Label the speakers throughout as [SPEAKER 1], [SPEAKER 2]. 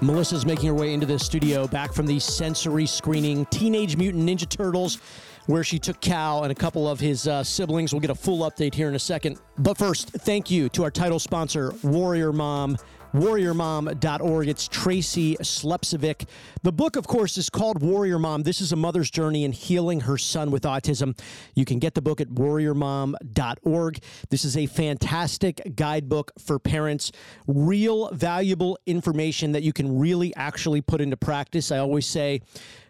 [SPEAKER 1] Melissa's making her way into the studio back from the sensory screening Teenage Mutant Ninja Turtles, where she took Cal and a couple of his uh, siblings. We'll get a full update here in a second. But first, thank you to our title sponsor, Warrior Mom warriormom.org. It's Tracy Slepcevic. The book, of course, is called Warrior Mom. This is a mother's journey in healing her son with autism. You can get the book at warriormom.org. This is a fantastic guidebook for parents, real valuable information that you can really actually put into practice. I always say,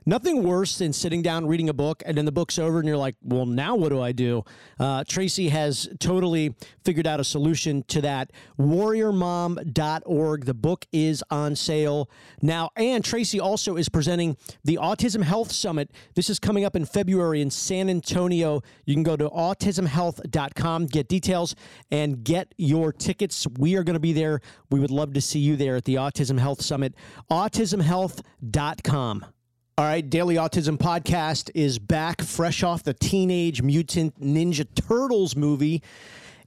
[SPEAKER 1] Nothing worse than sitting down reading a book and then the book's over and you're like, well, now what do I do? Uh, Tracy has totally figured out a solution to that. WarriorMom.org. The book is on sale now. And Tracy also is presenting the Autism Health Summit. This is coming up in February in San Antonio. You can go to autismhealth.com, get details, and get your tickets. We are going to be there. We would love to see you there at the Autism Health Summit. AutismHealth.com. All right, Daily Autism Podcast is back fresh off the Teenage Mutant Ninja Turtles movie,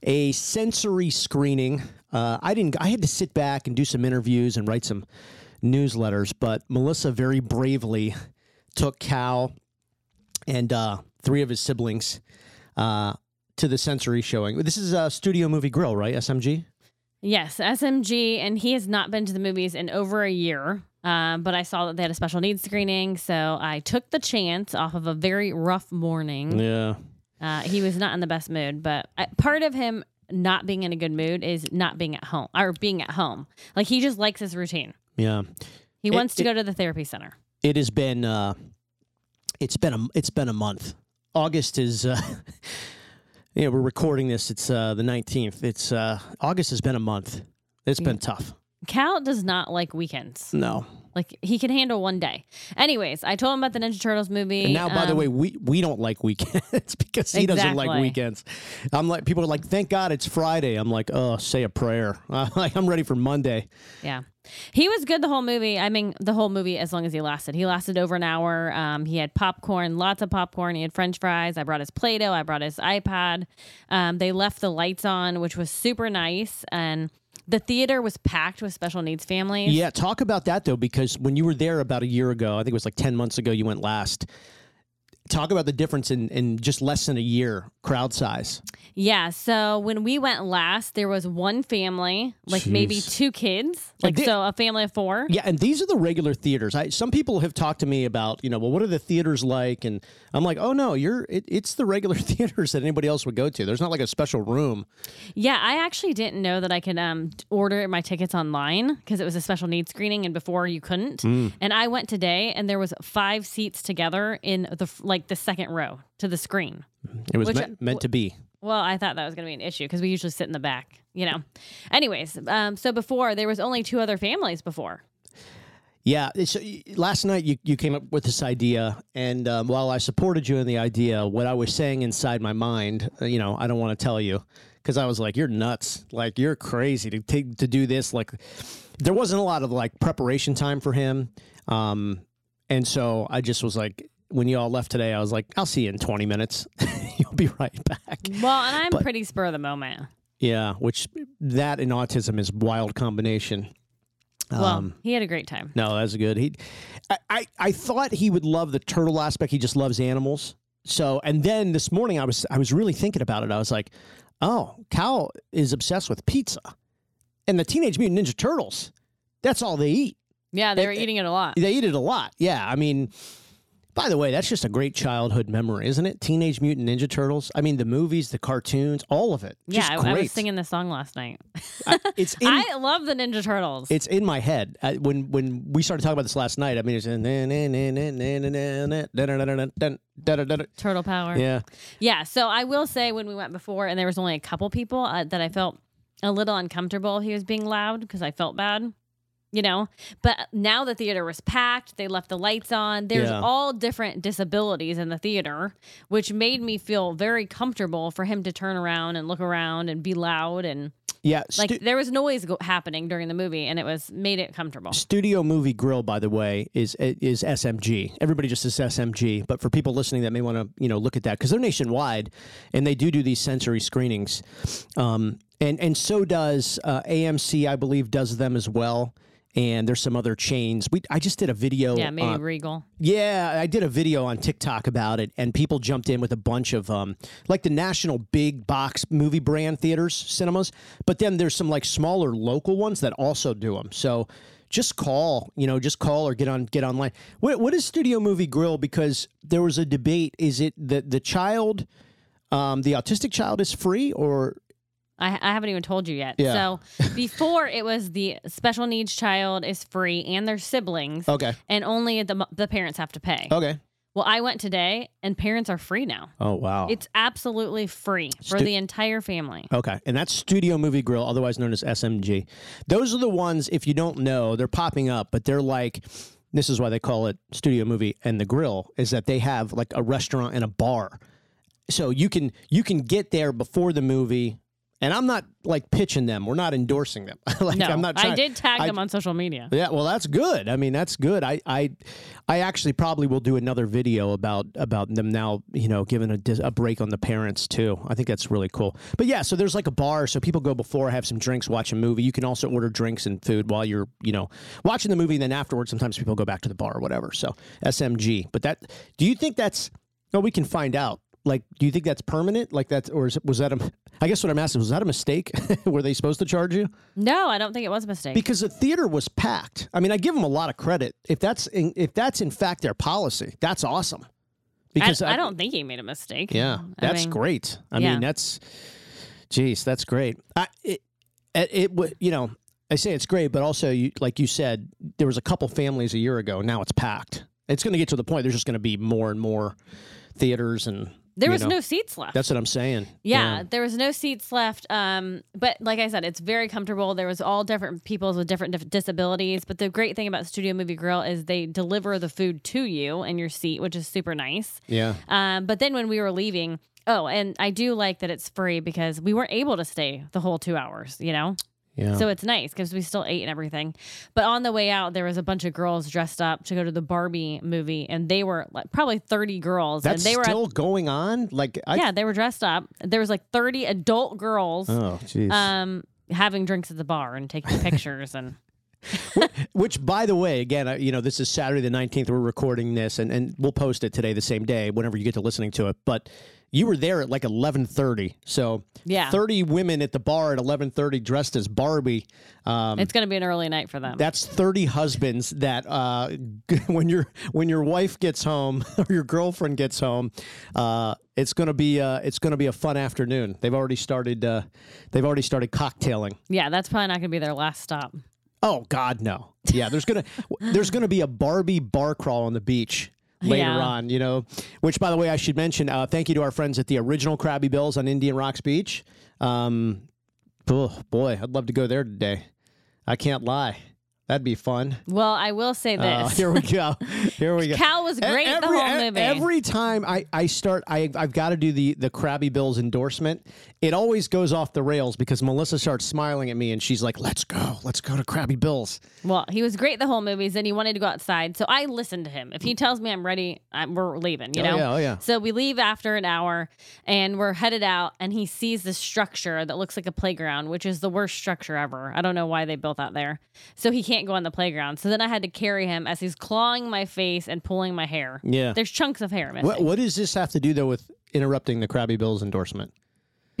[SPEAKER 1] a sensory screening. Uh, I didn't. I had to sit back and do some interviews and write some newsletters, but Melissa very bravely took Cal and uh, three of his siblings uh, to the sensory showing. This is a Studio Movie Grill, right? SMG.
[SPEAKER 2] Yes, SMG, and he has not been to the movies in over a year. Um, but I saw that they had a special needs screening, so I took the chance off of a very rough morning.
[SPEAKER 1] Yeah.
[SPEAKER 2] Uh, he was not in the best mood, but uh, part of him not being in a good mood is not being at home or being at home. Like he just likes his routine.
[SPEAKER 1] Yeah.
[SPEAKER 2] He
[SPEAKER 1] It-
[SPEAKER 2] wants to
[SPEAKER 1] it-
[SPEAKER 2] go to the therapy center.
[SPEAKER 1] it has been uh, it's been a it's been a month. August is uh, know we're recording this. It's uh, the nineteenth. It's uh, August has been a month. It's been tough.
[SPEAKER 2] Cal does not like weekends.
[SPEAKER 1] No.
[SPEAKER 2] Like he can handle one day. Anyways, I told him about the Ninja Turtles movie.
[SPEAKER 1] And now, by the
[SPEAKER 2] um,
[SPEAKER 1] way, we we don't like weekends because he doesn't like weekends. I'm like people are like, thank God it's Friday. I'm like, oh, say a prayer. I'm ready for Monday.
[SPEAKER 2] Yeah. He was good the whole movie. I mean, the whole movie as long as he lasted. He lasted over an hour. Um, he had popcorn, lots of popcorn. He had french fries. I brought his Play Doh. I brought his iPad. Um, they left the lights on, which was super nice. And the theater was packed with special needs families.
[SPEAKER 1] Yeah, talk about that though, because when you were there about a year ago, I think it was like ten months ago, you went last. Talk about the difference in, in just less than a year crowd size.
[SPEAKER 2] Yeah. So when we went last, there was one family, like maybe two kids, like
[SPEAKER 1] they-
[SPEAKER 2] so a family of four.
[SPEAKER 1] Yeah, and these are the regular theaters. I, some people have talked to me about, you know, well, what are the theaters like? And I'm like, oh no, you're it, it's the regular theaters that anybody else would go to. There's not like a special room.
[SPEAKER 2] Yeah, I actually didn't know that I could um, order my tickets online because it was a special needs screening, and before you couldn't.
[SPEAKER 1] Mm.
[SPEAKER 2] And I went today, and there was five seats together in the f- like the second row to the screen.
[SPEAKER 1] It was
[SPEAKER 2] Which-
[SPEAKER 1] meant, meant to be.
[SPEAKER 2] Well, I thought that was going to be an issue because we usually sit in the back, you know. Anyways, um, so before there was only two other families before.
[SPEAKER 1] Yeah. it's- last night you, you came up with this idea, and um, while I supported you in the idea, what I was saying inside my mind, uh, you know, I don't want to tell you because I was like, you're nuts. Like you're crazy to take to do this. Like there wasn't a lot of like preparation time for him, um, and so I just was like, when you all left today, I was like, I'll see you in 20 minutes. You'll be right back.
[SPEAKER 2] Well, and I'm
[SPEAKER 1] But-
[SPEAKER 2] pretty spur of the moment.
[SPEAKER 1] Yeah, which that and autism is wild combination.
[SPEAKER 2] Well,
[SPEAKER 1] Um,
[SPEAKER 2] he had a great time.
[SPEAKER 1] No, that's good. He, I, I, I thought he would love the turtle aspect. He just loves animals. So, and then this morning I was, I was really thinking about it. I was like, oh, Cal is obsessed with pizza, and the Teenage Mutant Ninja Turtles. That's all they eat.
[SPEAKER 2] Yeah,
[SPEAKER 1] they're
[SPEAKER 2] eating it a lot.
[SPEAKER 1] They eat it a lot. Yeah, I mean. By the way, that's just a great childhood memory, isn't it? Teenage Mutant Ninja Turtles. I mean, the movies, the cartoons, all of it.
[SPEAKER 2] Yeah,
[SPEAKER 1] Just
[SPEAKER 2] I. I was singing the song last night.
[SPEAKER 1] I- it's in,
[SPEAKER 2] I love the Ninja Turtles.
[SPEAKER 1] it's in my head I, when when we started talking about this last night. I mean, it's
[SPEAKER 2] Turtle power. Yeah, yeah, so I will say when we went before and there was only a couple people uh, that I felt a little uncomfortable he was being loud because I felt bad, you know. But now the theater was packed, they left the lights on. There's
[SPEAKER 1] Yeah.
[SPEAKER 2] all different disabilities in the theater, which made me feel very comfortable for him to turn around and look around and be loud and
[SPEAKER 1] yeah.
[SPEAKER 2] like there was noise go- happening during the movie and it was made it comfortable.
[SPEAKER 1] Studio Movie Grill, by the way, is is SMG. Everybody just says SMG, but for people listening that may want to you know look at that because they're nationwide, and they do do these sensory screenings, um, and and so does uh, AMC, I believe, does them as well. And there's some other chains. We I just did a video.
[SPEAKER 2] Yeah, maybe
[SPEAKER 1] uh,
[SPEAKER 2] Regal.
[SPEAKER 1] yeah, I did a video on TikTok about it, and people jumped in with a bunch of um, like the national big box movie brand theaters, cinemas. But then there's some like smaller local ones that also do them. So just call, you know, just call or get on get online. What what is Studio Movie Grill? Because there was a debate: is it the the child, um, the autistic child, is free or
[SPEAKER 2] I, I haven't even told you yet.
[SPEAKER 1] Yeah.
[SPEAKER 2] So before it was the special needs child is free and their siblings,
[SPEAKER 1] okay,
[SPEAKER 2] and only the the parents have to pay.
[SPEAKER 1] okay?
[SPEAKER 2] Well, I went today, and parents are free now.
[SPEAKER 1] Oh wow,
[SPEAKER 2] It's absolutely free for
[SPEAKER 1] Stu-
[SPEAKER 2] the entire family.
[SPEAKER 1] Okay, and that's Studio Movie Grill, otherwise known as SMG. Those are the ones, if you don't know, they're popping up, but they're like, this is why they call it Studio Movie and the Grill, is that they have like a restaurant and a bar, so you can you can get there before the movie. And I'm not like pitching them. We're not endorsing them. like
[SPEAKER 2] No,
[SPEAKER 1] I'm not.
[SPEAKER 2] I did tag
[SPEAKER 1] I-
[SPEAKER 2] them on social media.
[SPEAKER 1] Yeah, well, that's good. I mean, that's good. I, I, I actually probably will do another video about about them now. You know, giving a, a break on the parents too. I think that's really cool. But yeah, so there's like a bar, so people go before, have some drinks, watch a movie. You can also order drinks and food while you're, you know, watching the movie. And then afterwards, sometimes people go back to the bar or whatever. So SMG. But that, do you think that's? Well, we can find out. Like, do you think that's permanent? Like that, or is, was that a? I guess what I'm asking was that a mistake? Were they supposed to charge you?
[SPEAKER 2] No, I don't think it was a mistake.
[SPEAKER 1] because the theater was packed. I mean, I give them a lot of credit. If that's in, if that's in fact their policy, that's awesome.
[SPEAKER 2] I, I don't think he made a mistake.
[SPEAKER 1] Yeah,
[SPEAKER 2] I
[SPEAKER 1] that's
[SPEAKER 2] mean,
[SPEAKER 1] great. I
[SPEAKER 2] yeah.
[SPEAKER 1] mean, that's, geez, that's great. I, it, it, it, you know, I say it's great, but also, you, like you said, there was a couple families a year ago. Now it's packed. It's going to get to the point. There's just going to be more and more theaters, and
[SPEAKER 2] There was
[SPEAKER 1] know,
[SPEAKER 2] no seats left.
[SPEAKER 1] That's what I'm saying.
[SPEAKER 2] Yeah, there was no seats left. Um, but like I said, it's very comfortable. There was all different peoples with different dif- disabilities. But the great thing about Studio Movie Grill is they deliver the food to you in your seat, which is super nice.
[SPEAKER 1] Yeah.
[SPEAKER 2] Um, but then when we were leaving, oh, and I do like that it's free because we weren't able to stay the whole two hours. You know,
[SPEAKER 1] Yeah.
[SPEAKER 2] so it's nice because we still ate and everything. But on the way out, there was a bunch of girls dressed up to go to the Barbie movie, and they were like probably thirty girls,
[SPEAKER 1] that's
[SPEAKER 2] and they were at
[SPEAKER 1] still going on. Like, I,
[SPEAKER 2] yeah, they were dressed up. There was like 30 adult girls
[SPEAKER 1] Oh, jeez.
[SPEAKER 2] um having drinks at the bar and taking pictures and
[SPEAKER 1] Which, by the way, again, uh, you know, this is Saturday the 19th. We're recording this, and, and we'll post it today the same day, whenever you get to listening to it. But you were there at like 11:30, so
[SPEAKER 2] Yeah.
[SPEAKER 1] 30 women at the bar at 11:30 dressed as Barbie. Um,
[SPEAKER 2] it's going to be an early night for them.
[SPEAKER 1] that's 30 husbands that uh, when your when your wife gets home or your girlfriend gets home, uh, it's gonna be uh, it's gonna be a fun afternoon. They've already started uh, they've already started cocktailing.
[SPEAKER 2] yeah, that's probably not going to be their last stop.
[SPEAKER 1] Oh God, no. Yeah, there's gonna there's gonna be a Barbie bar crawl on the beach later
[SPEAKER 2] Yeah.
[SPEAKER 1] on. You know, which by the way, I should mention. Uh, thank you to our friends at the original Crabby Bill's on Indian Rocks Beach. Um, oh boy, I'd love to go there today. I can't lie. That'd be fun.
[SPEAKER 2] Well, I will say
[SPEAKER 1] Uh,
[SPEAKER 2] this.
[SPEAKER 1] here we go. Here we go.
[SPEAKER 2] Cal was great the
[SPEAKER 1] every,
[SPEAKER 2] whole
[SPEAKER 1] e-
[SPEAKER 2] movie.
[SPEAKER 1] Every time I, I start, I, I've got to do the, the Crabby Bill's endorsement. It always goes off the rails because Melissa starts smiling at me and she's like, let's go. Let's go to Crabby Bill's.
[SPEAKER 2] well, he was great the whole movie. Then he wanted to go outside, so I listened to him. If he tells me I'm ready, I'm, we're leaving. You know?
[SPEAKER 1] Oh,
[SPEAKER 2] know.
[SPEAKER 1] yeah, oh, yeah.
[SPEAKER 2] So we leave after an hour, and we're headed out. And he sees this structure that looks like a playground, which is the worst structure ever. I don't know why they built that there. So he can't go on the playground. So then I had to carry him as he's clawing my face and pulling my hair.
[SPEAKER 1] Yeah.
[SPEAKER 2] There's chunks of hair missing.
[SPEAKER 1] What, what does this have to do, though, with interrupting the Crabby Bill's endorsement?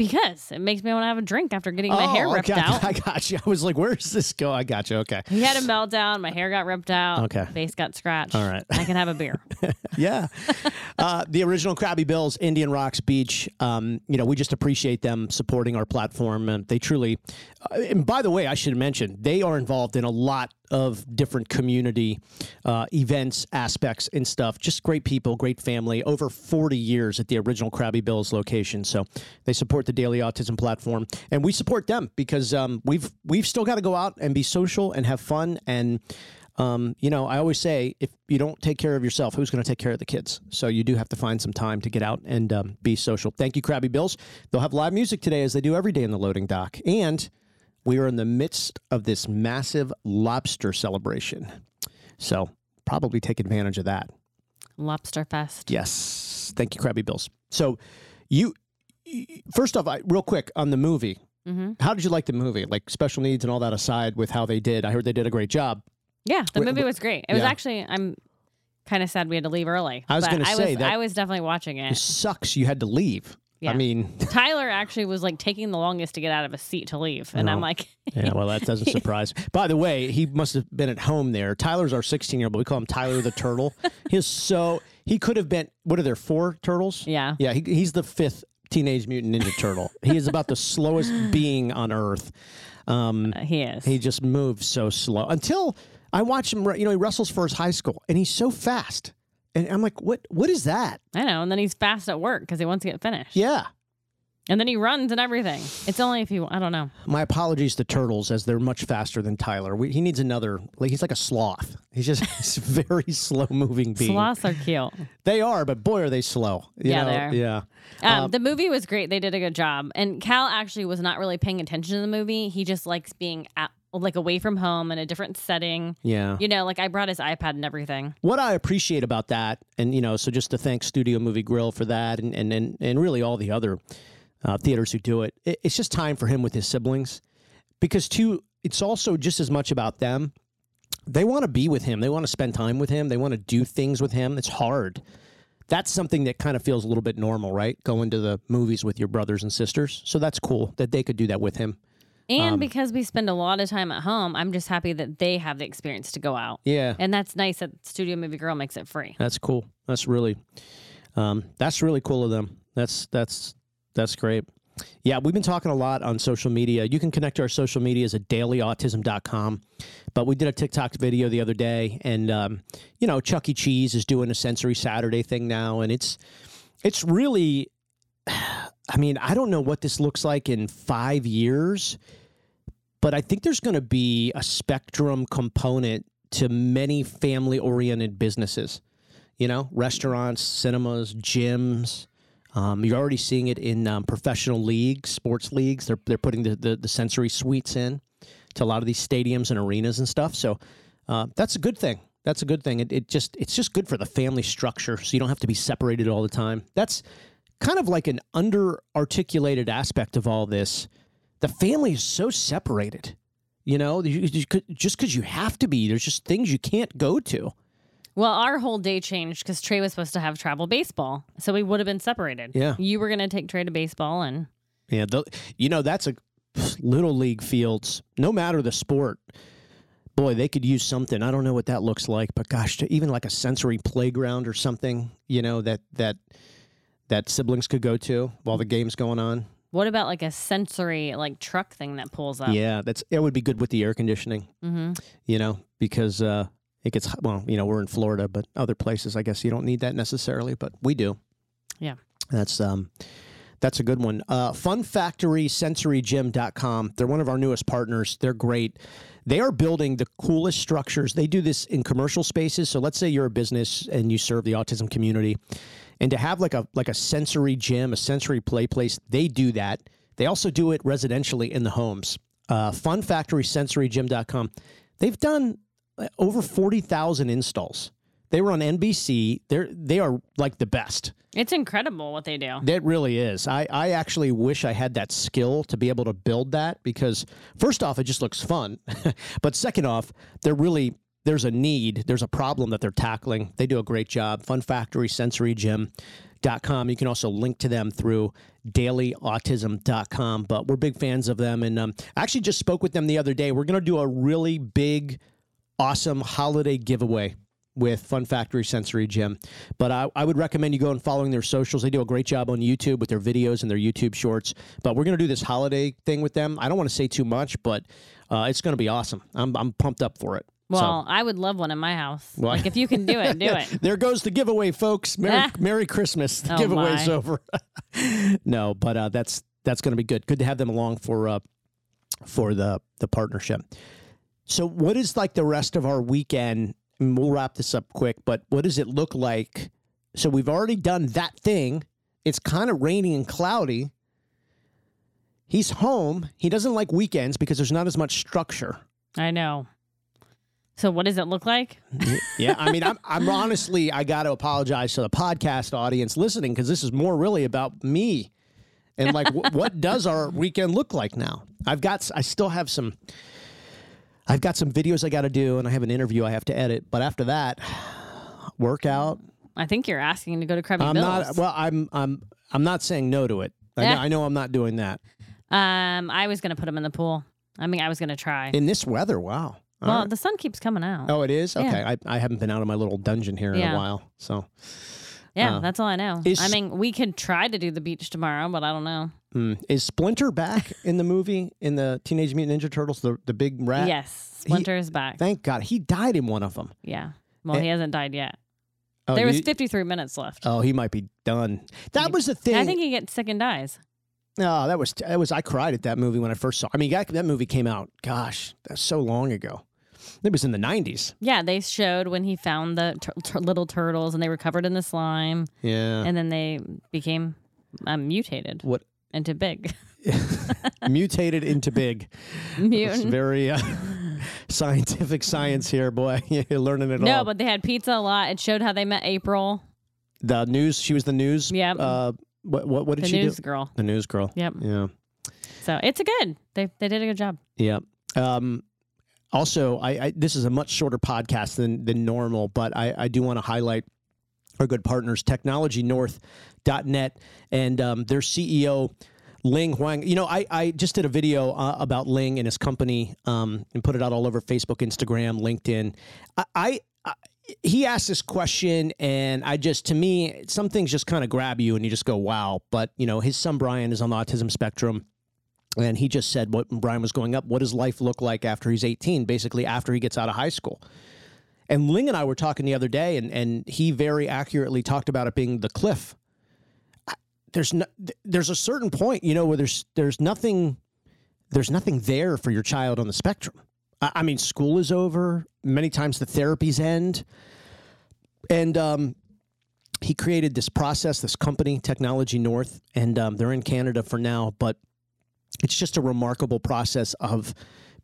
[SPEAKER 2] Because it makes me want to have a drink after getting my hair
[SPEAKER 1] Oh,
[SPEAKER 2] ripped
[SPEAKER 1] okay.
[SPEAKER 2] out.
[SPEAKER 1] I got you. I was like, where's this go? I got you. Okay.
[SPEAKER 2] He had a meltdown. My hair got ripped out.
[SPEAKER 1] Okay.
[SPEAKER 2] Face got scratched.
[SPEAKER 1] All right.
[SPEAKER 2] I can have a beer.
[SPEAKER 1] yeah. Uh, the original Crabby Bill's, Indian Rocks Beach. Um, you know, we just appreciate them supporting our platform. And they truly, uh, and by the way, I should mention, they are involved in a lot of different community uh, events, aspects, and stuff. Just great people, great family. Over 40 years at the original Crabby Bill's location. So they support the Daily Autism platform, and we support them because um, we've we've still got to go out and be social and have fun and. Um, you know, I always say if you don't take care of yourself, who's going to take care of the kids? So you do have to find some time to get out and um, be social. Thank you, Crabby Bill's. They'll have live music today as they do every day in the loading dock. And we are in the midst of this massive lobster celebration. So probably take advantage of that.
[SPEAKER 2] Lobster Fest.
[SPEAKER 1] Yes. Thank you, Crabby Bill's. So you, first off, I, real quick on the movie,
[SPEAKER 2] hmm
[SPEAKER 1] How did you like the movie? Like special needs and all that aside, with how they did, I heard they did a great job.
[SPEAKER 2] Yeah, the movie was great. It was
[SPEAKER 1] yeah.
[SPEAKER 2] actually I'm kind of sad we had to leave early.
[SPEAKER 1] I was
[SPEAKER 2] but
[SPEAKER 1] gonna
[SPEAKER 2] I
[SPEAKER 1] say
[SPEAKER 2] was,
[SPEAKER 1] that-
[SPEAKER 2] I was definitely watching
[SPEAKER 1] It
[SPEAKER 2] it.
[SPEAKER 1] sucks you had to leave.
[SPEAKER 2] Yeah.
[SPEAKER 1] I mean,
[SPEAKER 2] Tyler actually was like taking the longest to get out of a seat to leave, and I'm like,
[SPEAKER 1] yeah, well, that doesn't surprise. me. By the way, he must have been at home there. Tyler's our 16 year old, but we call him Tyler the Turtle. He's so he could have been. What are there? Four turtles?
[SPEAKER 2] yeah,
[SPEAKER 1] Yeah, he, he's the fifth Teenage Mutant Ninja Turtle. he is about the slowest being on Earth. Um,
[SPEAKER 2] uh, he is.
[SPEAKER 1] he just moves so slow until I watch him. You know, he wrestles for his high school, and he's so fast. And I'm like, what? What is that?
[SPEAKER 2] I know, and then he's fast at work because he wants to get finished.
[SPEAKER 1] Yeah.
[SPEAKER 2] and then he runs and everything. It's only if you, I don't know.
[SPEAKER 1] My apologies to turtles, as they're much faster than Tyler. We, he needs another. Like he's like a sloth. He's just he's a very slow moving being.
[SPEAKER 2] Sloths are cute.
[SPEAKER 1] They are, but boy, are they slow. You
[SPEAKER 2] Yeah,
[SPEAKER 1] know?
[SPEAKER 2] they are.
[SPEAKER 1] Yeah.
[SPEAKER 2] Um, the movie was great. They did a good job. And Cal actually was not really paying attention to the movie. He just likes being at, like away from home in a different setting.
[SPEAKER 1] Yeah.
[SPEAKER 2] You know, like I brought his iPad and everything.
[SPEAKER 1] What I appreciate about that, and you know, so just to thank Studio Movie Grill for that, and and and, and really all the other uh, theaters who do it, it, it's just time for him with his siblings, because too, it's also just as much about them. They want to be with him. They want to spend time with him. They want to do things with him. It's hard. That's something that kind of feels a little bit normal, right? Going to the movies with your brothers and sisters. So that's cool that they could do that with him.
[SPEAKER 2] And
[SPEAKER 1] Um,
[SPEAKER 2] because we spend a lot of time at home, I'm just happy that they have the experience to go out.
[SPEAKER 1] Yeah.
[SPEAKER 2] And that's nice that Studio Movie Grill makes it free.
[SPEAKER 1] That's cool. That's really, um, that's really cool of them. That's that's that's great. Yeah, we've been talking a lot on social media. You can connect to our social medias at dailyautism.com. But we did a TikTok video the other day, and um, you know, Chuck E. Cheese is doing a Sensory Saturday thing now, and it's it's really. I mean, I don't know what this looks like in five years, but I think there's going to be a spectrum component to many family oriented businesses. You know, restaurants, cinemas, gyms. Um, you're already seeing it in um, professional leagues, sports leagues. They're they're putting the, the the sensory suites in to a lot of these stadiums and arenas and stuff. So uh, that's a good thing. That's a good thing. It, it just it's just good for the family structure, so you don't have to be separated all the time. That's kind of like an under articulated aspect of all this. The family is so separated. You know, you, you could, just because you have to be, there's just things you can't go to.
[SPEAKER 2] Well, our whole day changed because Trey was supposed to have travel baseball. So we would have been separated.
[SPEAKER 1] Yeah.
[SPEAKER 2] You were going to take Trey to baseball and
[SPEAKER 1] Yeah, the, you know that's a little league fields. No matter the sport, boy, they could use something. I don't know what that looks like, but gosh, to even like a sensory playground or something, you know that that that siblings could go to while the game's going on.
[SPEAKER 2] What about like a sensory like truck thing that pulls up?
[SPEAKER 1] Yeah, that's it would be good with the air conditioning.
[SPEAKER 2] hmm
[SPEAKER 1] You know, because uh, it gets well. You know, we're in Florida, but other places, I guess you don't need that necessarily, but we do.
[SPEAKER 2] Yeah.
[SPEAKER 1] That's um that's a good one. Uh funfactorysensorygym.com. They're one of our newest partners. They're great. They are building the coolest structures. They do this in commercial spaces. So let's say you're a business and you serve the autism community and to have like a like a sensory gym, a sensory play place, they do that. They also do it residentially in the homes. Uh funfactorysensorygym.com. They've done uh, over 40,000 installs. They were on NBC. They're they are like the best.
[SPEAKER 2] It's incredible what they do.
[SPEAKER 1] It really is. I, I actually wish I had that skill to be able to build that because first off, it just looks fun. but second off, they're really there's a need, there's a problem that they're tackling. They do a great job. Fun Factory Sensory Gym. Dot com. You can also link to them through dailyautism.com. But we're big fans of them. And um, I actually just spoke with them the other day. We're going to do a really big, awesome holiday giveaway with Fun Factory Sensory Gym. But I, I would recommend you go and following their socials. They do a great job on YouTube with their videos and their YouTube shorts. But we're going to do this holiday thing with them. I don't want to say too much, but uh, it's going to be awesome. I'm, I'm pumped up for it.
[SPEAKER 2] Well, I would love one in my house.
[SPEAKER 1] Well,
[SPEAKER 2] like if you can do it, do it.
[SPEAKER 1] there goes the giveaway, folks. Merry,
[SPEAKER 2] Ah.
[SPEAKER 1] Merry Christmas. The
[SPEAKER 2] Oh,
[SPEAKER 1] giveaway's
[SPEAKER 2] my.
[SPEAKER 1] over. no, but uh, that's that's going to be good. Good to have them along for uh, for the the partnership. So, what is like the rest of our weekend? And we'll wrap this up quick. But what does it look like? So we've already done that thing. It's kind of rainy and cloudy. He's home. He doesn't like weekends because there's not as much structure.
[SPEAKER 2] I know. So what does it look like?
[SPEAKER 1] Yeah, I mean, I'm, I'm honestly, I got to apologize to the podcast audience listening because this is more really about me And like, wh- what does our weekend look like now? I've got, I still have some, I've got some videos I got to do, and I have an interview I have to edit. But after that, workout.
[SPEAKER 2] I think you're asking to go to Krabby
[SPEAKER 1] I'm
[SPEAKER 2] Bill's.
[SPEAKER 1] not. Well, I'm. I'm. I'm not saying no to it. I, know,
[SPEAKER 2] Yeah.
[SPEAKER 1] I know I'm not doing that
[SPEAKER 2] um, I was gonna put him in the pool. I mean, I was gonna try.
[SPEAKER 1] in this weather. Wow. All
[SPEAKER 2] well,
[SPEAKER 1] right.
[SPEAKER 2] the sun keeps coming out.
[SPEAKER 1] Oh, it is.
[SPEAKER 2] Yeah.
[SPEAKER 1] Okay. I, I haven't been out of my little dungeon here in
[SPEAKER 2] Yeah.
[SPEAKER 1] a while. So,
[SPEAKER 2] yeah,
[SPEAKER 1] uh,
[SPEAKER 2] that's all I know.
[SPEAKER 1] is-
[SPEAKER 2] I mean, we could try to do the beach tomorrow, but I don't know.
[SPEAKER 1] mm. is Splinter back in the movie in the Teenage Mutant Ninja Turtles? The the big rat.
[SPEAKER 2] yes, Splinter is back.
[SPEAKER 1] Thank God he died in one of them.
[SPEAKER 2] yeah. Well,
[SPEAKER 1] Eh,
[SPEAKER 2] he hasn't died yet.
[SPEAKER 1] Oh,
[SPEAKER 2] there was
[SPEAKER 1] you-
[SPEAKER 2] 53 minutes left.
[SPEAKER 1] Oh, he might be done. That was the thing.
[SPEAKER 2] I think he gets sick and dies.
[SPEAKER 1] No, that was that was. I cried at that movie when I first saw. I mean, that, that movie came out. Gosh, that's so long ago. It was in the nineties.
[SPEAKER 2] Yeah, they showed when he found the tur- tur- little turtles and they were covered in the slime,
[SPEAKER 1] Yeah.
[SPEAKER 2] and then they became um, mutated
[SPEAKER 1] what
[SPEAKER 2] into big
[SPEAKER 1] mutated into big? It's very uh, scientific science here, boy. You're learning it
[SPEAKER 2] No,
[SPEAKER 1] all.
[SPEAKER 2] No, but they had pizza a lot. It showed how they met April,
[SPEAKER 1] the news. She was the news.
[SPEAKER 2] Yep.
[SPEAKER 1] Uh, what what what did
[SPEAKER 2] the
[SPEAKER 1] she do?
[SPEAKER 2] The news girl.
[SPEAKER 1] The news girl.
[SPEAKER 2] Yep.
[SPEAKER 1] Yeah.
[SPEAKER 2] So it's a good. They they did a good job.
[SPEAKER 1] Yeah. Um, also, I, I this is a much shorter podcast than than normal, but I, I do want to highlight our good partners, technologynorth.net, and um, their CEO. Ling Huang, you know, I, I just did a video uh, about Ling and his company um, and put it out all over Facebook, Instagram, LinkedIn. I, I, I he asked this question, and I just, to me, some things just kind of grab you, and you just go, "Wow!" But you know, his son Brian is on the autism spectrum. And he just said, what Brian was going up, what does life look like after he's 18, basically after he gets out of high school? And Ling and I were talking the other day, and, and he very accurately talked about it being the cliff. There's no, there's a certain point, you know, where there's there's nothing there's nothing there for your child on the spectrum. I, I mean, school is over. Many times the therapies end, and um, he created this process, this company, Technology North, and um, they're in Canada for now, but it's just a remarkable process of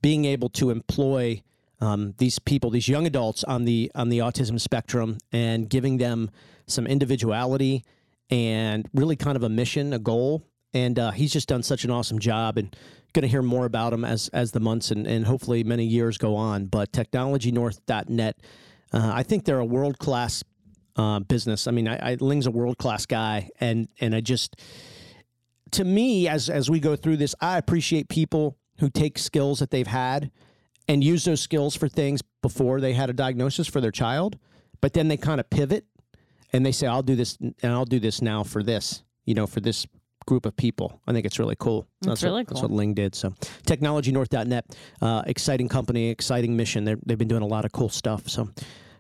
[SPEAKER 1] being able to employ um, these people, these young adults on the on the autism spectrum, and giving them some individuality and really kind of a mission, a goal. And uh, he's just done such an awesome job, and going to hear more about him as as the months and, and hopefully many years go on. But technologynorth.net, uh, I think they're a world class uh, business. I mean, I, I Ling's a world class guy, and and I just to me, as as we go through this, I appreciate people who take skills that they've had and use those skills for things before they had a diagnosis for their child, but then they kind of pivot and they say, "I'll do this, and I'll do this now for this," you know, for this group of people. I think it's really cool. So
[SPEAKER 2] That's really
[SPEAKER 1] what, That's
[SPEAKER 2] cool.
[SPEAKER 1] what Ling did. So, technologynorth.net, uh, exciting company, exciting mission. They're, they've been doing a lot of cool stuff. So.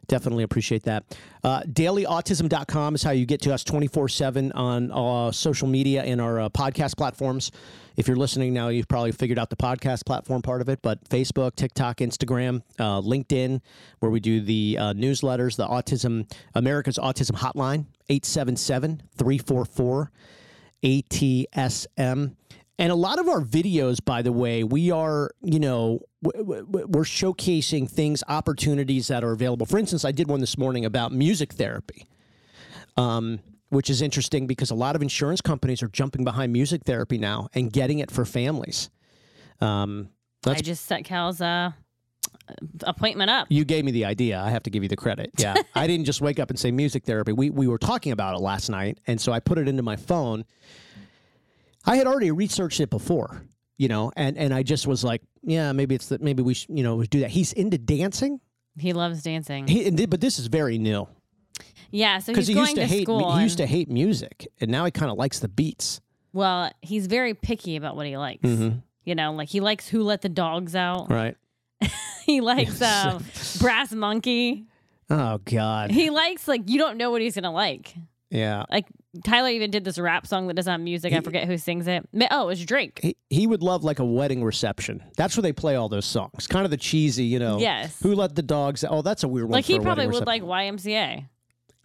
[SPEAKER 1] Definitely appreciate that. Uh, dailyautism.com is how you get to us 24 7 on uh, social media and our uh, podcast platforms. If you're listening now, you've probably figured out the podcast platform part of it, but Facebook, TikTok, Instagram, uh, LinkedIn, where we do the uh, newsletters, the Autism, America's Autism Hotline, 877 344 ATSM. And a lot of our videos, by the way, we are, you know, we're showcasing things, opportunities that are available. For instance, I did one this morning about music therapy, um, which is interesting because a lot of insurance companies are jumping behind music therapy now and getting it for families. Um,
[SPEAKER 2] I just set Cal's uh, appointment up.
[SPEAKER 1] you gave me the idea. I have to give you the credit. Yeah. I didn't just wake up and say music therapy. We we were talking about it last night, and so I put it into my phone. I had already researched it before, you know, and and I just was like, yeah, maybe it's that maybe we should, you know, do that. He's into dancing.
[SPEAKER 2] He loves dancing.
[SPEAKER 1] He, and, but this is very new
[SPEAKER 2] yeah, so he's
[SPEAKER 1] he
[SPEAKER 2] going
[SPEAKER 1] used to,
[SPEAKER 2] to
[SPEAKER 1] hate
[SPEAKER 2] school.
[SPEAKER 1] he used to hate music, and now he kind of likes the beats.
[SPEAKER 2] well, he's very picky about what he likes.
[SPEAKER 1] Mhm.
[SPEAKER 2] You know, like he likes Who Let the Dogs Out.
[SPEAKER 1] Right.
[SPEAKER 2] He likes um, Brass Monkey.
[SPEAKER 1] Oh God.
[SPEAKER 2] He likes like you don't know what he's gonna like.
[SPEAKER 1] Yeah.
[SPEAKER 2] Like Tyler even did this rap song that doesn't have music. I forget who sings it. Oh, it was Drake.
[SPEAKER 1] He, he would love like a wedding reception. That's where they play all those songs. Kind of the cheesy, you know.
[SPEAKER 2] Yes.
[SPEAKER 1] Who let the dogs? Oh, that's a weird one.
[SPEAKER 2] Like he probably would like YMCA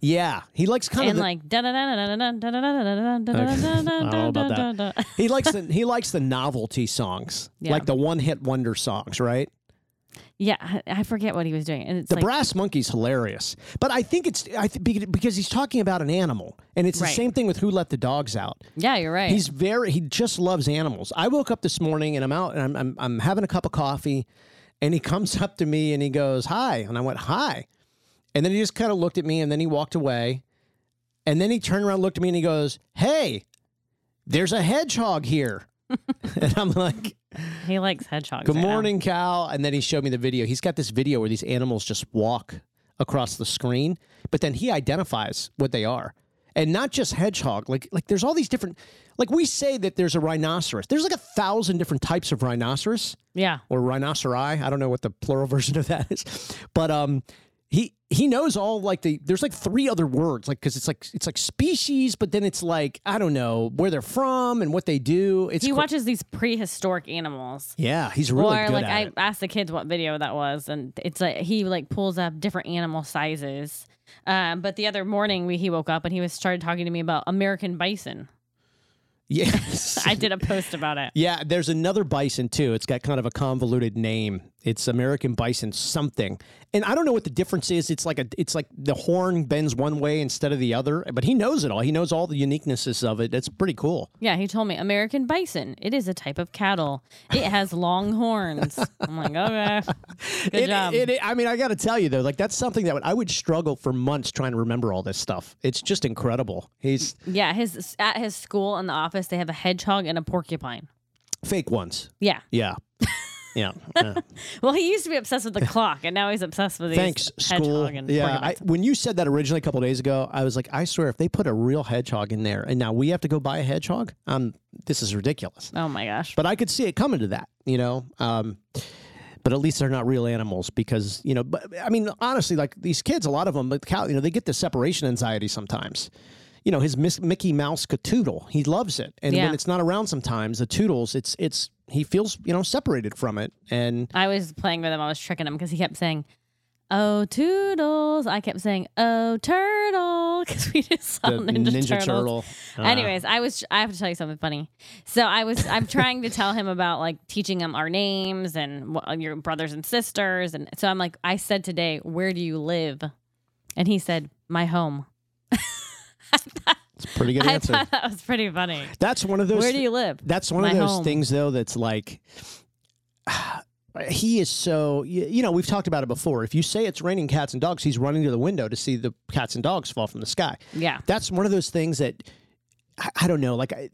[SPEAKER 1] Yeah, he likes kind
[SPEAKER 2] and
[SPEAKER 1] of the,
[SPEAKER 2] like da da da da da da da da da da
[SPEAKER 1] I don't know
[SPEAKER 2] da
[SPEAKER 1] about
[SPEAKER 2] da
[SPEAKER 1] that.
[SPEAKER 2] da.
[SPEAKER 1] he likes the he likes the novelty songs,
[SPEAKER 2] Yeah.
[SPEAKER 1] like the one hit wonder songs, right?
[SPEAKER 2] Yeah, I- forget what he was doing. And it's
[SPEAKER 1] The
[SPEAKER 2] like,
[SPEAKER 1] brass monkey's hilarious, but I think it's I th- because he's talking about an animal, and it's the same thing with who let the dogs out.
[SPEAKER 2] yeah, you're right.
[SPEAKER 1] He's very he just loves animals. I woke up this morning and I'm out and I'm I'm, I'm having a cup of coffee, and he comes up to me and he goes hi, and I went hi, and then he just kind of looked at me and then he walked away, and then he turned around, looked at me, and he goes, hey, there's a hedgehog here, and I'm like.
[SPEAKER 2] He likes hedgehogs.
[SPEAKER 1] Good morning, Cal. And then he showed me the video. He's got this video where these animals just walk across the screen, but then he identifies what they are. And not just hedgehog, like like there's all these different like we say that there's a rhinoceros. There's like a thousand different types of rhinoceros
[SPEAKER 2] Yeah.
[SPEAKER 1] or rhinoceri. I don't know what the plural version of that is. But um he he knows all like the there's like three other words like cuz it's like it's like species but then it's like I don't know where they're from and what they do. It's
[SPEAKER 2] He watches these prehistoric animals.
[SPEAKER 1] Yeah, he's really
[SPEAKER 2] or
[SPEAKER 1] good
[SPEAKER 2] like
[SPEAKER 1] at
[SPEAKER 2] I
[SPEAKER 1] it.
[SPEAKER 2] asked the kids what video that was, and it's like he like pulls up different animal sizes. Um, but the other morning we, he woke up and he was started talking to me about American bison.
[SPEAKER 1] Yes.
[SPEAKER 2] I did a post about it.
[SPEAKER 1] Yeah, there's another bison too. It's got kind of a convoluted name. It's American bison something. And I don't know what the difference is. It's like a it's like the horn bends one way instead of the other, but he knows it all. He knows all the uniquenesses of it. It's pretty cool.
[SPEAKER 2] Yeah, he told me American bison. It is a type of cattle. It has long horns. I'm like, okay, good
[SPEAKER 1] It-
[SPEAKER 2] job.
[SPEAKER 1] it- it- I mean, I got to tell you though, like that's something that would, I would struggle for months trying to remember all this stuff. It's just incredible. He's
[SPEAKER 2] yeah, his at his school in the office they have a hedgehog and a porcupine.
[SPEAKER 1] fake ones.
[SPEAKER 2] Yeah.
[SPEAKER 1] Yeah. Yeah. yeah.
[SPEAKER 2] Well, he used to be obsessed with the clock, and now he's obsessed with these
[SPEAKER 1] Thanks,
[SPEAKER 2] hedgehog
[SPEAKER 1] school.
[SPEAKER 2] and
[SPEAKER 1] Yeah, I, when you said that originally a couple days ago, I was like, I swear, if they put a real hedgehog in there, and now we have to go buy a hedgehog, um, this is ridiculous.
[SPEAKER 2] oh my gosh.
[SPEAKER 1] But I could see it coming to that, you know. Um, but at least they're not real animals because you know. But I mean, honestly, like these kids, a lot of them, like you know, they get the separation anxiety sometimes. You know, his Mickey Mouse Catoodle, he loves it, and
[SPEAKER 2] Yeah.
[SPEAKER 1] when it's not around, sometimes the Toodles, it's it's he feels you know separated from it, and
[SPEAKER 2] I was playing with him. I was tricking him because he kept saying, "Oh toodles." I kept saying, "Oh turtle," because we just saw
[SPEAKER 1] the
[SPEAKER 2] Ninja,
[SPEAKER 1] Ninja,
[SPEAKER 2] Turtles.
[SPEAKER 1] Turtle. uh,
[SPEAKER 2] Anyways, I was I have to tell you something funny. So I was I'm trying to tell him about like teaching him our names and what, your brothers and sisters, and so I'm like I said today, "Where do you live?" And he said, "My home."
[SPEAKER 1] it's a pretty good
[SPEAKER 2] I
[SPEAKER 1] answer.
[SPEAKER 2] thought that was pretty funny.
[SPEAKER 1] That's one of those.
[SPEAKER 2] Where do you live?
[SPEAKER 1] That's one
[SPEAKER 2] My
[SPEAKER 1] of those
[SPEAKER 2] home.
[SPEAKER 1] things, though, that's like he is so. You, know, we've talked about it before. If you say it's raining cats and dogs, he's running to the window to see the cats and dogs fall from the sky.
[SPEAKER 2] Yeah.
[SPEAKER 1] That's one of those things that I, I don't know. Like I,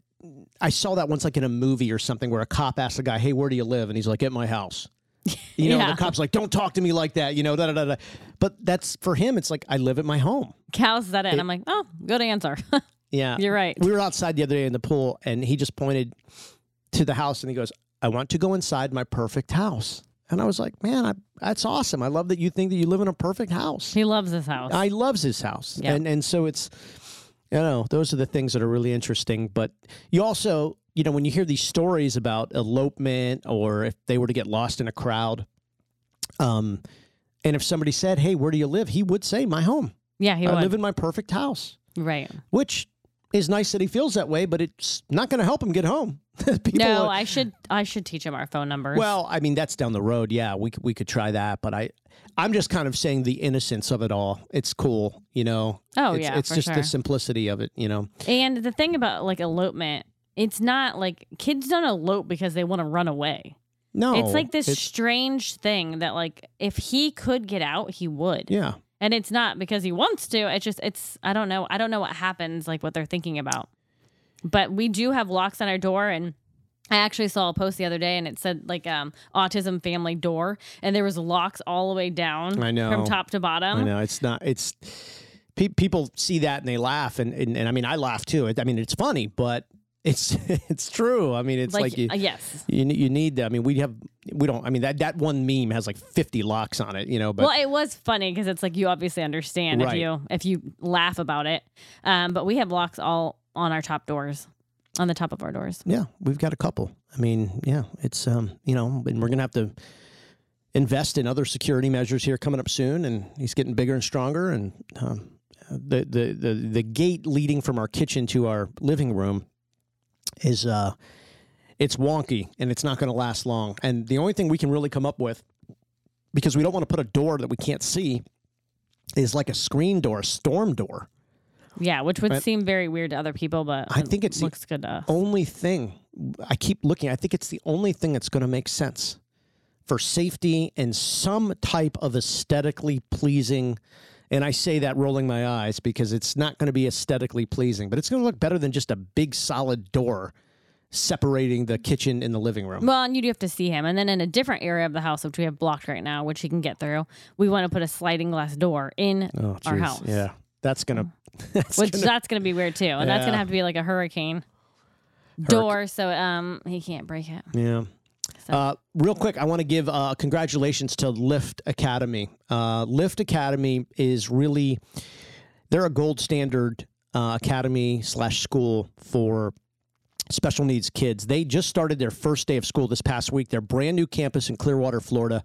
[SPEAKER 1] I saw that once, like in a movie or something, where a cop asked a guy, "Hey, where do you live?" And he's like, "At my house." You know,
[SPEAKER 2] Yeah.
[SPEAKER 1] the cop's like, "Don't talk to me like that." You know, da da da da. But that's for him. It's like I live at my home.
[SPEAKER 2] Cal said it, and I'm like, "Oh, good answer."
[SPEAKER 1] Yeah,
[SPEAKER 2] You're right.
[SPEAKER 1] We were outside the other day in the pool, and he just pointed to the house, and he goes, "I want to go inside my perfect house." And I was like, "Man, I, that's awesome. I love that you think that you live in a perfect house."
[SPEAKER 2] he loves his house.
[SPEAKER 1] I loves his house,
[SPEAKER 2] Yeah.
[SPEAKER 1] and and so it's, you know, those are the things that are really interesting. But you also, you know, when you hear these stories about elopement, or if they were to get lost in a crowd, um, and if somebody said, "Hey, where do you live?" He would say, "My home.
[SPEAKER 2] yeah, he
[SPEAKER 1] I
[SPEAKER 2] would.
[SPEAKER 1] live in my perfect house,"
[SPEAKER 2] right.
[SPEAKER 1] which is nice that he feels that way, but it's not going to help him get home.
[SPEAKER 2] No,
[SPEAKER 1] are-
[SPEAKER 2] I should I should teach him our phone numbers.
[SPEAKER 1] well, I mean that's down the road. Yeah, we we could try that, but I I'm just kind of saying the innocence of it all. It's cool, you know.
[SPEAKER 2] Oh,
[SPEAKER 1] it's,
[SPEAKER 2] yeah,
[SPEAKER 1] it's just
[SPEAKER 2] sure.
[SPEAKER 1] the simplicity of it, you know.
[SPEAKER 2] and the thing about like elopement, it's not like kids don't elope because they want to run away.
[SPEAKER 1] No,
[SPEAKER 2] it's like this
[SPEAKER 1] it's-
[SPEAKER 2] strange thing that like if he could get out, he would.
[SPEAKER 1] yeah,
[SPEAKER 2] And it's not because he wants to. It's just it's I don't know. I don't know what happens like what they're thinking about. But we do have locks on our door and I actually saw a post the other day and it said like um autism family door and there was locks all the way down
[SPEAKER 1] I know.
[SPEAKER 2] from top to bottom.
[SPEAKER 1] I know it's not. It's pe- people see that and they laugh, and, and and I mean I laugh too. I mean it's funny, but it's it's true. I mean it's like,
[SPEAKER 2] Like,
[SPEAKER 1] you.
[SPEAKER 2] uh, yes.
[SPEAKER 1] You, you need. I mean, we have. We don't. I mean that that one meme has like fifty locks on it. You know, but
[SPEAKER 2] well, it was funny because it's like you obviously understand
[SPEAKER 1] Right.
[SPEAKER 2] if you if you laugh about it. Um, but we have locks all on our top doors, on the top of our doors.
[SPEAKER 1] Yeah, we've got a couple. I mean, yeah, it's um, you know, and we're gonna have to invest in other security measures here coming up soon, and he's getting bigger and stronger, and um, the the the the gate leading from our kitchen to our living room is uh, it's wonky, and it's not going to last long. And the only thing we can really come up with because we don't want to put a door that we can't see is like a screen door, a storm door.
[SPEAKER 2] Yeah, which would seem very weird to other people, but
[SPEAKER 1] I
[SPEAKER 2] it
[SPEAKER 1] think it's the
[SPEAKER 2] looks good to us.
[SPEAKER 1] Only thing I keep looking, I think it's the only thing that's going to make sense for safety and some type of aesthetically pleasing. And I say that rolling my eyes because it's not going to be aesthetically pleasing, but it's going to look better than just a big solid door separating the kitchen and the living room.
[SPEAKER 2] Well, and you do have to see him. And then in a different area of the house, which we have blocked right now, which he can get through, we want to put a sliding glass door in
[SPEAKER 1] Oh,
[SPEAKER 2] our house.
[SPEAKER 1] Yeah, that's gonna. That's
[SPEAKER 2] Which
[SPEAKER 1] gonna
[SPEAKER 2] that's going to be weird too. And that's gonna have to be like a hurricane door so um he can't break it.
[SPEAKER 1] yeah. Uh, real quick, I want to give uh, congratulations to Lift Academy. Uh, Lift Academy is really they're a gold standard uh, academy slash school for special needs kids. They just started their first day of school this past week. Their brand new campus in Clearwater, Florida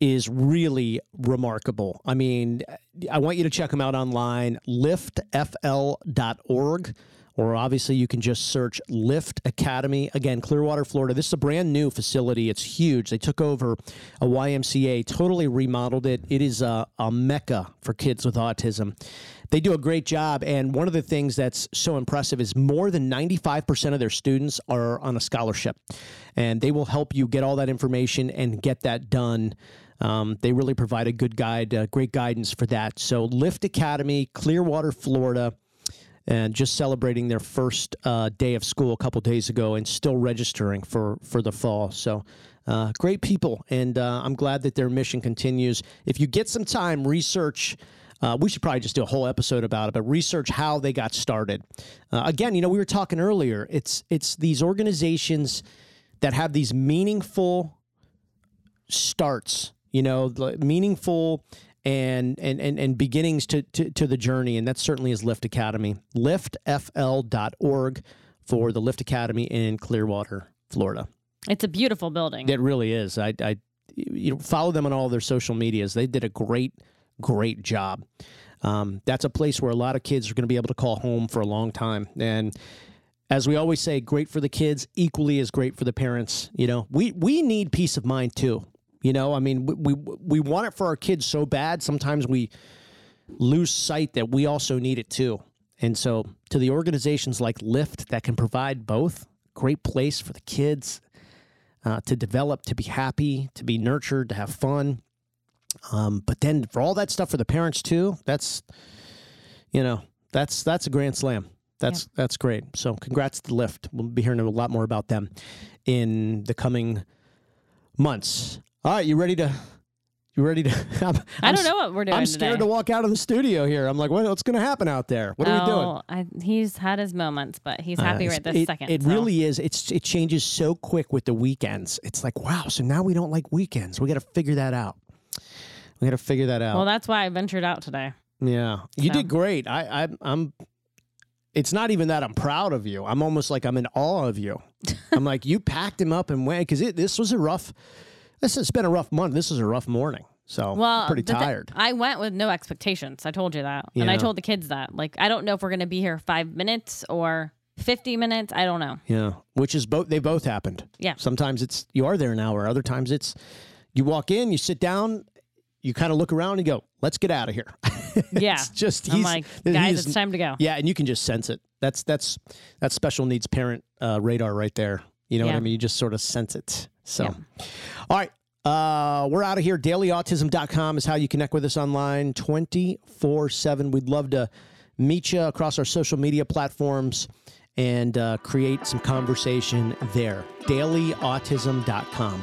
[SPEAKER 1] is really remarkable. I mean, I want you to check them out online, liftfl.org, or obviously you can just search Lift Academy. Again, Clearwater, Florida. This is a brand new facility. It's huge. They took over a YMCA, totally remodeled it. It is a, a mecca for kids with autism. They do a great job. And one of the things that's so impressive is more than 95% of their students are on a scholarship. And they will help you get all that information and get that done. Um, they really provide a good guide, uh, great guidance for that. So, Lift Academy, Clearwater, Florida, and just celebrating their first uh, day of school a couple days ago and still registering for, for the fall. So, uh, great people. And uh, I'm glad that their mission continues. If you get some time, research. Uh, we should probably just do a whole episode about it, but research how they got started. Uh, again, you know, we were talking earlier. It's it's these organizations that have these meaningful starts, you know, meaningful and and and, and beginnings to, to to the journey, and that certainly is Lift Academy. Liftfl.org for the Lift Academy in Clearwater, Florida.
[SPEAKER 2] It's a beautiful building.
[SPEAKER 1] It really is. I, I you know, follow them on all their social medias. They did a great, great job. Um, that's a place where a lot of kids are going to be able to call home for a long time. And as we always say, great for the kids, equally as great for the parents. You know, we we need peace of mind too. You know, I mean, we we, we want it for our kids so bad. Sometimes we lose sight that we also need it too. And so, to the organizations like Lift that can provide both, great place for the kids uh, to develop, to be happy, to be nurtured, to have fun. Um, but then for all that stuff for the parents too, that's you know that's that's a grand slam. That's that's great. So congrats to Lift. We'll be hearing a lot more about them in the coming months. All right, you ready to? You ready to? I'm,
[SPEAKER 2] I
[SPEAKER 1] I'm
[SPEAKER 2] don't know what we're doing
[SPEAKER 1] I'm scared
[SPEAKER 2] today.
[SPEAKER 1] to walk out of the studio here. I'm like, what, what's going to happen out there? What are we doing?
[SPEAKER 2] Oh, I, he's had his moments, but he's happy
[SPEAKER 1] Uh,
[SPEAKER 2] right this
[SPEAKER 1] it,
[SPEAKER 2] second.
[SPEAKER 1] It
[SPEAKER 2] so.
[SPEAKER 1] really is. It's it changes so quick with the weekends. It's like wow. So now we don't like weekends. We got to figure that out. We got to figure that out.
[SPEAKER 2] Well, that's why I ventured out today.
[SPEAKER 1] yeah, you
[SPEAKER 2] so.
[SPEAKER 1] did great. I, I I'm. It's not even that I'm proud of you. I'm almost like I'm in awe of you. I'm like you packed him up and went because this was a rough. This has been a rough month. This is a rough morning. So
[SPEAKER 2] Well,
[SPEAKER 1] pretty
[SPEAKER 2] the thi-
[SPEAKER 1] tired.
[SPEAKER 2] I went with no expectations. I told you that, and I told the kids that. Like, I don't know if we're gonna be here five minutes or fifty minutes. I don't know.
[SPEAKER 1] Yeah, which is both. They both happened.
[SPEAKER 2] Yeah.
[SPEAKER 1] Sometimes it's you are there an hour. Other times it's you walk in, you sit down, you kind of look around and go, "Let's get out of here."
[SPEAKER 2] Yeah,
[SPEAKER 1] it's just
[SPEAKER 2] I'm
[SPEAKER 1] he's
[SPEAKER 2] like, guys, it's time to go.
[SPEAKER 1] Yeah, and you can just sense it. That's that's that's special needs parent uh, radar right there. You know what I mean? You just sort of sense it. So,
[SPEAKER 2] Yeah.
[SPEAKER 1] all right. Uh, we're out of here. DailyAutism.com is how you connect with us online 24 7. We'd love to meet you across our social media platforms and uh, create some conversation there. DailyAutism.com.